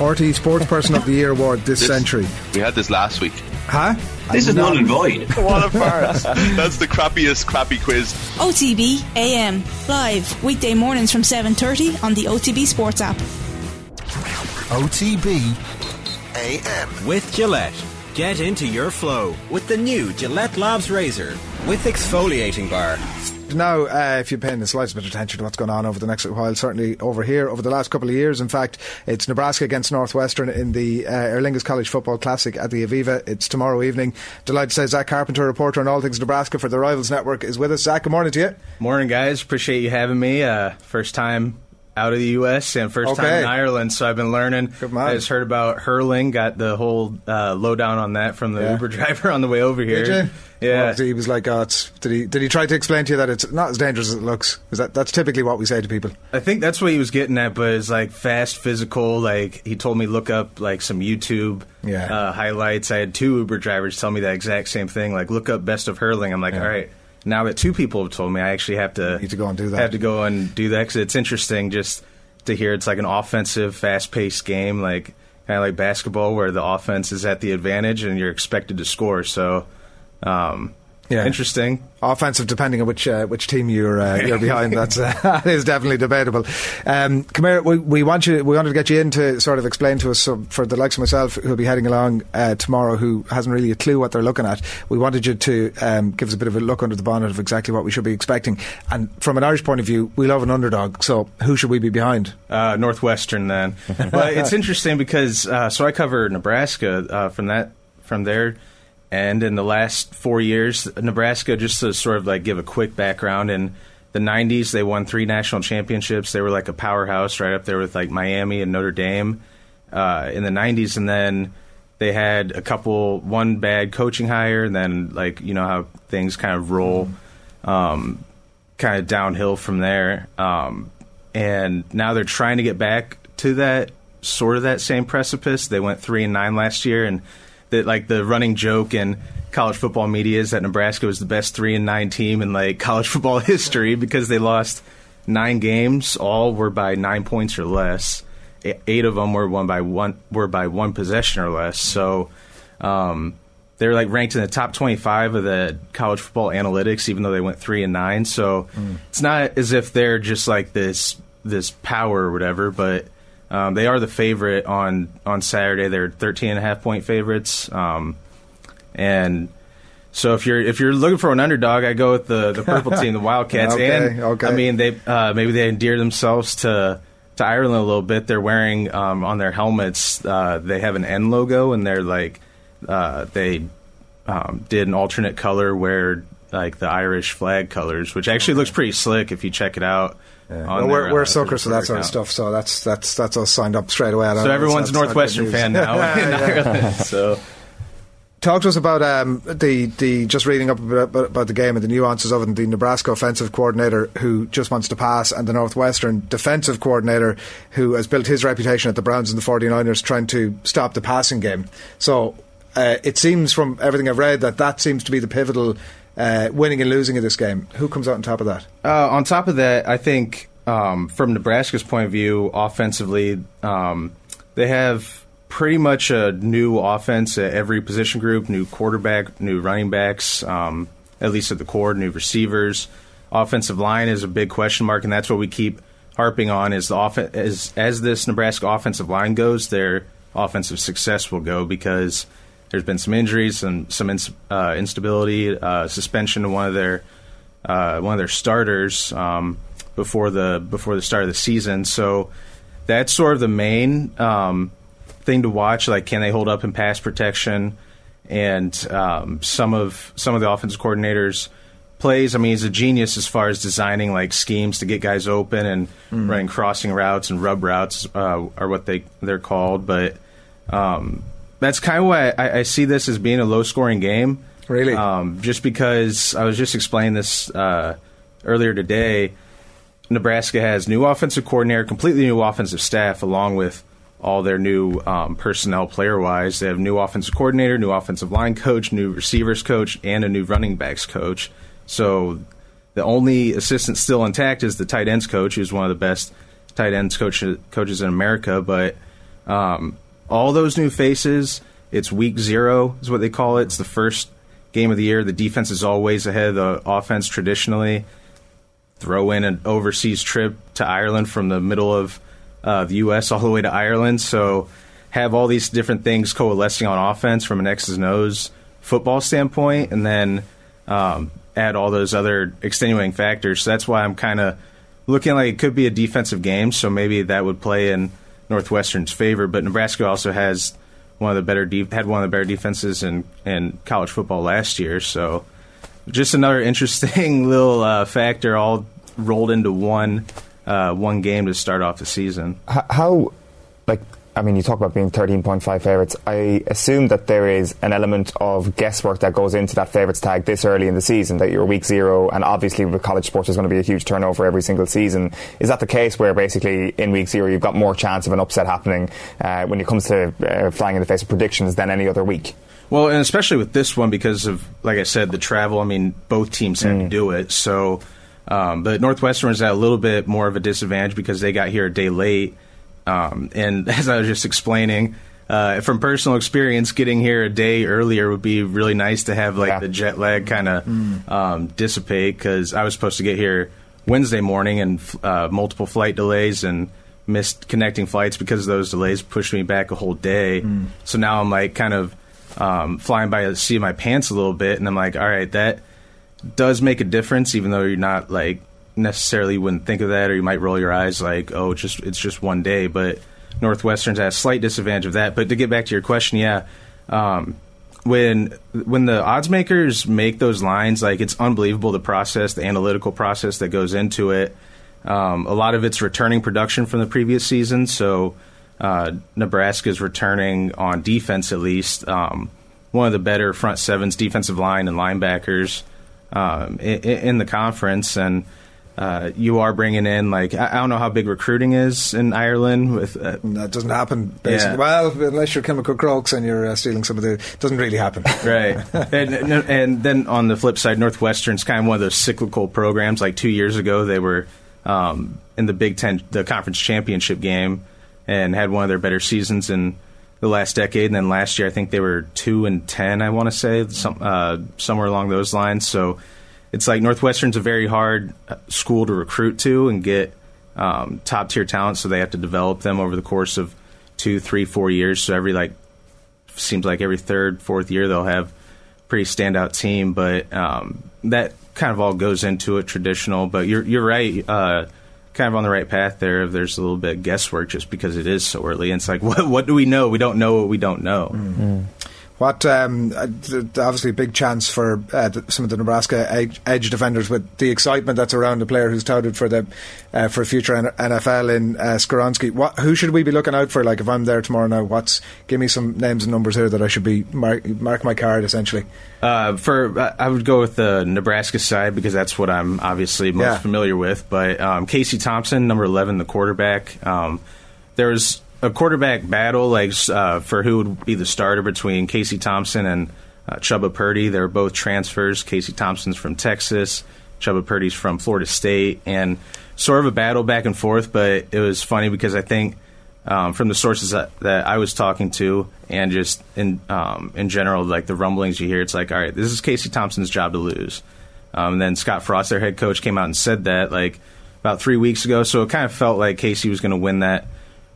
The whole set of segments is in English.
RT Sports Person of the Year award this, This- century. We had this last week. Huh? This is null and void. What a farce. That's the crappiest crappy quiz. OTB AM live weekday mornings from 7:30 on the OTB Sports app. OTB AM. With Gillette. Get into your flow with the new Gillette Labs Razor with exfoliating bar. Now, uh, if you're paying the slightest bit of attention to what's going on over the next while, certainly over here, over the last couple of years, in fact, it's Nebraska against Northwestern in the uh, Aer Lingus College Football Classic at the Aviva. It's tomorrow evening. Delighted to say Zach Carpenter, reporter on all things Nebraska for the Rivals Network, is with us. Zach, good morning to you. Morning, guys. Appreciate you having me. Uh, first time out of the U.S. and first Okay. time in Ireland, so I've been learning. I just heard about hurling. Got the whole uh, lowdown on that from the Yeah. Uber driver on the way over here. Yeah. Well, he was like, oh, did he did he try to explain to you that it's not as dangerous as it looks? Is that that's typically what we say to people? I think that's what he was getting at, but it's like fast, physical. Like he told me look up like some YouTube Yeah. uh, highlights. I had two Uber drivers tell me that exact same thing. Like look up best of hurling. I'm like, Yeah. all right. Now that two people have told me, I actually have to Need to go and do that. Have to go and do that because it's interesting just to hear. It's like an offensive, fast-paced game, like kind of like basketball, where the offense is at the advantage and you're expected to score. So, um, Yeah. interesting. Offensive, depending on which uh, which team you're uh, you're behind, that's uh, that is definitely debatable. Um, come here, we, we want you we wanted to get you in to sort of explain to us so for the likes of myself who'll be heading along uh, tomorrow, who hasn't really a clue what they're looking at. We wanted you to um, give us a bit of a look under the bonnet of exactly what we should be expecting. And from an Irish point of view, we love an underdog. So who should we be behind? Uh, Northwestern then, but it's interesting because uh, so I cover Nebraska uh, from that from there, and in the last four years, Nebraska just to sort of like give a quick background in the '90s, they won three national championships. They were like a powerhouse, right up there with like Miami and Notre Dame uh, in the '90s, and then they had a couple one bad coaching hire, and then like you know how things kind of roll. Um, kind of downhill from there. Um, and now they're trying to get back to that sort of that same precipice. They went three and nine last year, and that like the running joke in college football media is that Nebraska was the best three and nine team in like college football history because they lost nine games. All were by nine points or less. Eight of them were won by one were by one possession or less. So. Um, they're like ranked in the top 25 of the college football analytics, even though they went three and nine. So it's not as if they're just like this this power or whatever, but um, they are the favorite on on Saturday. They're 13 and a half point favorites, um, and so if you're if you're looking for an underdog, I go with the the purple team, the Wildcats. Okay, and okay. I mean they uh, maybe they endear themselves to. To Ireland a little bit. They're wearing um, on their helmets. Uh, they have an N logo, and they're like uh, they um, did an alternate color where like the Irish flag colors, which actually looks pretty slick if you check it out. On Well, we're, their, we're uh, suckers for that sort of stuff, so that's that's that's us signed up straight away. I don't So know, everyone's a that's- that's Northwestern fan news. now in Ireland. So Talk to us about um, the the just reading up about, about the game and the nuances of it. And the Nebraska offensive coordinator who just wants to pass, and the Northwestern defensive coordinator who has built his reputation at the Browns and the 49ers trying to stop the passing game. So uh, it seems from everything I've read that that seems to be the pivotal uh, winning and losing of this game. Who comes out on top of that? Uh, on top of that, I think um, from Nebraska's point of view, offensively, um, they have pretty much a new offense at every position group, new quarterback, new running backs, um, at least at the core, new receivers. Offensive line is a big question mark, and that's what we keep harping on. Is the off- as as this Nebraska offensive line goes, their offensive success will go because there's been some injuries and some ins- uh, instability, uh, suspension of one of their uh, one of their starters um, before the before the start of the season. So that's sort of the main um, thing to watch. Like, can they hold up in pass protection? And um, some of some of the offensive coordinators plays. I mean, he's a genius as far as designing like schemes to get guys open and running crossing routes and rub routes uh, are what they they're called. But um, that's kind of why I, I see this as being a low scoring game. Really? Um, just because I was just explaining this uh, earlier today. Nebraska has new offensive coordinator, completely new offensive staff, along with all their new um, personnel player wise. They have new offensive coordinator, new offensive line coach, new receivers coach, and a new running backs coach. So the only assistant still intact is the tight ends coach, who's one of the best tight ends coach, coaches in America. But Um, all those new faces. It's week zero is what they call it. It's the first game of the year. The defense is always ahead of the offense traditionally. Throw in an overseas trip to Ireland from the middle of uh, the U.S. all the way to Ireland. So have all these different things coalescing on offense from an X's and O's football standpoint, and then um, add all those other extenuating factors. So that's why I'm kind of looking like it could be a defensive game. So maybe that would play in Northwestern's favor. But Nebraska also has one of the better de- had one of the better defenses in in college football last year. So just another interesting little uh, factor all rolled into one uh, one game to start off the season. H- how, like, I mean, you talk about being 13.5 favourites. I assume that there is an element of guesswork that goes into that favourites tag this early in the season, that you're week zero, and obviously with college sports there's going to be a huge turnover every single season. Is that the case where basically in week zero you've got more chance of an upset happening uh, when it comes to uh, flying in the face of predictions than any other week? Well, and especially with this one because of, like I said, the travel. I mean, both teams had to do it. So, um, but Northwestern was at a little bit more of a disadvantage because they got here a day late. Um, and as I was just explaining, uh, from personal experience, getting here a day earlier would be really nice to have like Yeah. the jet lag kind of um, dissipate because I was supposed to get here Wednesday morning and uh, multiple flight delays and missed connecting flights because of those delays pushed me back a whole day. So now I'm like kind of um, flying by the seat of my pants a little bit, and I'm like, all right, that does make a difference, even though you're not like necessarily wouldn't think of that, or you might roll your eyes like, oh, it's just it's just one day. But Northwestern's at a slight disadvantage of that. But to get back to your question, yeah, um, when when the odds makers make those lines, like it's unbelievable the process, the analytical process that goes into it. Um, a lot of it's returning production from the previous season, so uh, Nebraska's returning on defense at least. Um, one of the better front sevens, defensive line, and linebackers um, in, in the conference, and uh, you are bringing in like I, I don't know how big recruiting is in Ireland with uh, That doesn't happen, basically. Yeah. Well, unless you're Kilmacud Crokes and you're uh, stealing some of the. it doesn't really happen. right. and, and and then on the flip side, Northwestern's kind of one of those cyclical programs. Like two years ago, they were um, in the Big Ten, the conference championship game, and had one of their better seasons in the last decade. And then last year, I think they were two and ten. I want to say some uh, somewhere along those lines. So it's like Northwestern's a very hard uh, school to recruit to and get um, top tier talent. So they have to develop them over the course of two, three, four years. So every like seems like every third, fourth year they'll have pretty standout team, but um, that kind of all goes into it traditional. But you're you're right, uh, kind of on the right path there. If there's a little bit of guesswork just because it is so early, and it's like what what do we know? We don't know what we don't know. What um, uh, obviously a big chance for uh, some of the Nebraska edge, defenders with the excitement that's around the player who's touted for the uh, for future NFL in uh, Skoronski. What who should we be looking out for? Like if I'm there tomorrow now, what's give me some names and numbers here that I should be mark, mark my card essentially. Uh, for I- I would go with the Nebraska side because that's what I'm obviously most Yeah. familiar with. But um, Casey Thompson, number eleven, the quarterback. Um, there was a quarterback battle like uh, for who would be the starter between Casey Thompson and uh, Chubba Purdy. They're both transfers. Casey Thompson's from Texas. Chubba Purdy's from Florida State, and sort of a battle back and forth. But it was funny because I think um, from the sources that, that I was talking to, and just in um, in general, like the rumblings you hear, it's like, all right, this is Casey Thompson's job to lose. Um, and then Scott Frost, their head coach, came out and said that like about three weeks ago. So it kind of felt like Casey was going to win that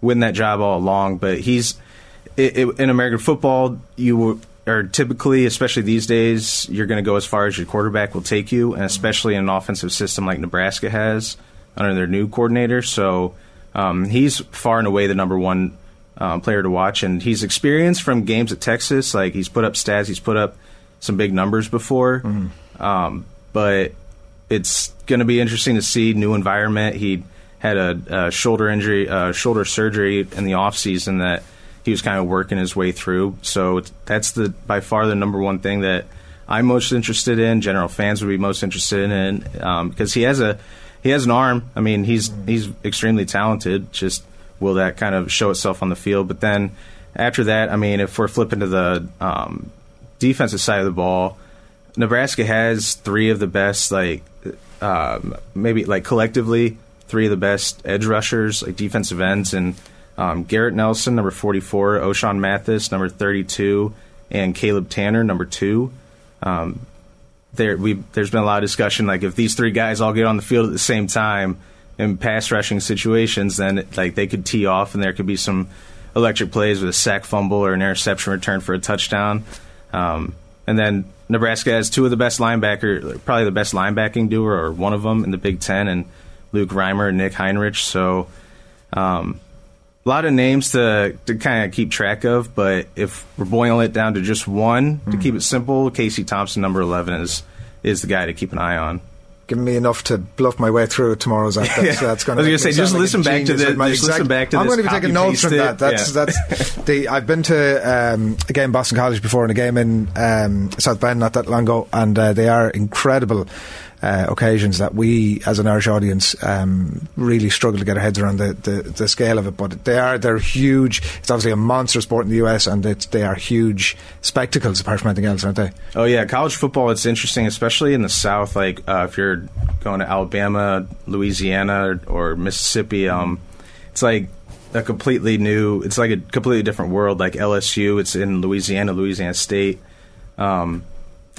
win that job all along. But he's it, it, in American football, you are typically, especially these days, you're going to go as far as your quarterback will take you, and especially in an offensive system like Nebraska has under their new coordinator. So um, he's far and away the number one um, player to watch, and he's experienced from games at Texas. Like he's put up stats, he's put up some big numbers before, um, but it's going to be interesting to see new environment. He had a, a shoulder injury, uh, shoulder surgery in the off season that he was kind of working his way through. So that's the by far the number one thing that I'm most interested in. General fans would be most interested in um, because he has a he has an arm. I mean, he's he's extremely talented. Just will that kind of show itself on the field? But then after that, I mean, if we're flipping to the um, defensive side of the ball, Nebraska has three of the best, like um, maybe like collectively three of the best edge rushers, like defensive ends, and um, Garrett Nelson, number 44, Ochaun Mathis, number 32, and Caleb Tannor, number two. Um, there, we there's been a lot of discussion like if these three guys all get on the field at the same time in pass rushing situations, then like they could tee off and there could be some electric plays with a sack fumble or an interception return for a touchdown. Um, and then Nebraska has two of the best linebacker, probably the best linebacking duo or one of them in the Big Ten, and Luke Reimer Nick Henrich. So. Um, a lot of names to, to kind of keep track of, but if we're boiling it down to just one, to keep it simple, Casey Thompson, number 11, is is the guy to keep an eye on. Giving me enough to bluff my way through tomorrow's act. That's, Yeah. that's going I was gonna say, just listen back to the- just listen back to I'm this, going to be taking notes from copy-paste that. That's Yeah. that's the. I've been to um, a game in Boston College before and a game in um, South Bend not that long ago, and uh, they are incredible. Uh, occasions that we, as an Irish audience, um, really struggle to get our heads around the, the, the scale of it. But they are they're huge. It's obviously a monster sport in the US, and they are huge spectacles apart from anything else, aren't they? Oh yeah, college football. It's interesting, especially in the South. Like uh, if you're going to Alabama, Louisiana, or, or Mississippi, um, it's like a completely new. It's like a completely different world. Like LSU, it's in Louisiana, Louisiana State. Um,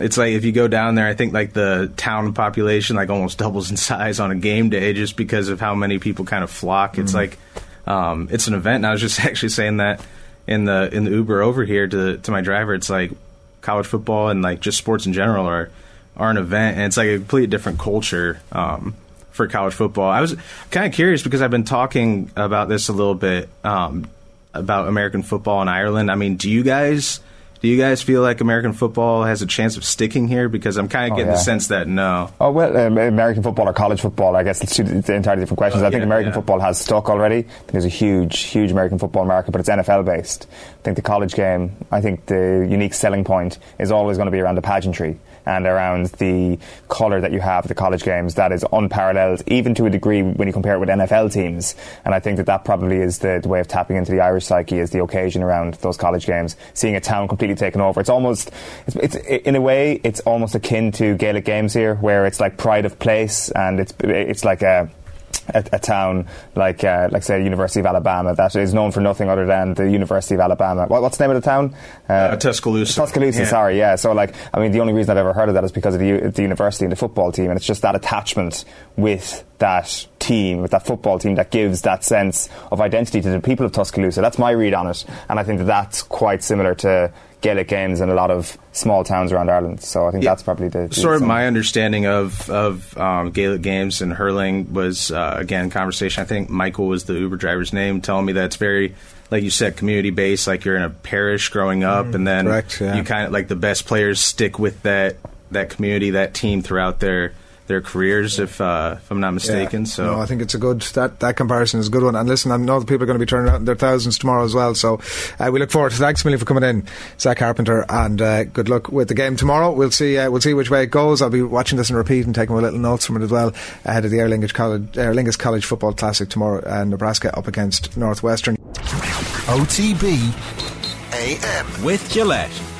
it's like if you go down there, I think like the town population like almost doubles in size on a game day just because of how many people kind of flock. It's like um, it's an event. And I was just actually saying that in the in the Uber over here to to my driver. It's like college football and like just sports in general are are an event, and it's like a completely different culture um, for college football. I was kind of curious because I've been talking about this a little bit um, about American football in Ireland. I mean, do you guys? Do you guys feel like American football has a chance of sticking here? Because I'm kind of Oh, getting the sense that no. Oh well, um, American football or college football? I guess it's two entirely different questions. Oh, I think American yeah. football has stuck already. I think there's a huge, huge American football market, but it's NFL based. I think the college game. I think the unique selling point is always going to be around the pageantry and around the colour that you have the college games. That is unparalleled, even to a degree when you compare it with NFL teams. And I think that that probably is the, the way of tapping into the Irish psyche is the occasion around those college games, seeing a town completely taken over. It's almost, it's, it's in a way, it's almost akin to Gaelic games here, where it's like pride of place, and it's it's like a a, a town like, uh, like say, University of Alabama that is known for nothing other than the University of Alabama. What, what's the name of the town? Uh, Tuscaloosa. Tuscaloosa, Yeah. sorry, yeah. So, like, I mean, the only reason I've ever heard of that is because of the, the university and the football team, and it's just that attachment with that team, with that football team, that gives that sense of identity to the people of Tuscaloosa. That's my read on it, and I think that that's quite similar to Gaelic games in a lot of small towns around Ireland. So, I think Yeah. that's probably the, the sort of my understanding of of um, Gaelic games and hurling was uh, again conversation. I think Michael was the Uber driver's name, telling me that it's very like you said, community based. Like you're in a parish growing up, and then correct, yeah. you kind of like the best players stick with that that community, that team throughout their their careers. If uh, if I'm not mistaken, Yeah. so no, I think it's a good that that comparison is a good one. And listen, I know that people are going to be turning out in their thousands tomorrow as well. So uh, we look forward to. Thanks a million for coming in, Zach Carpenter, and uh, good luck with the game tomorrow. We'll see. Uh, we'll see which way it goes. I'll be watching this and repeat and taking my little notes from it as well ahead of the Aer Lingus College, Aer Lingus College Football Classic tomorrow. Uh, Nebraska up against Northwestern. OTB AM. With Gillette.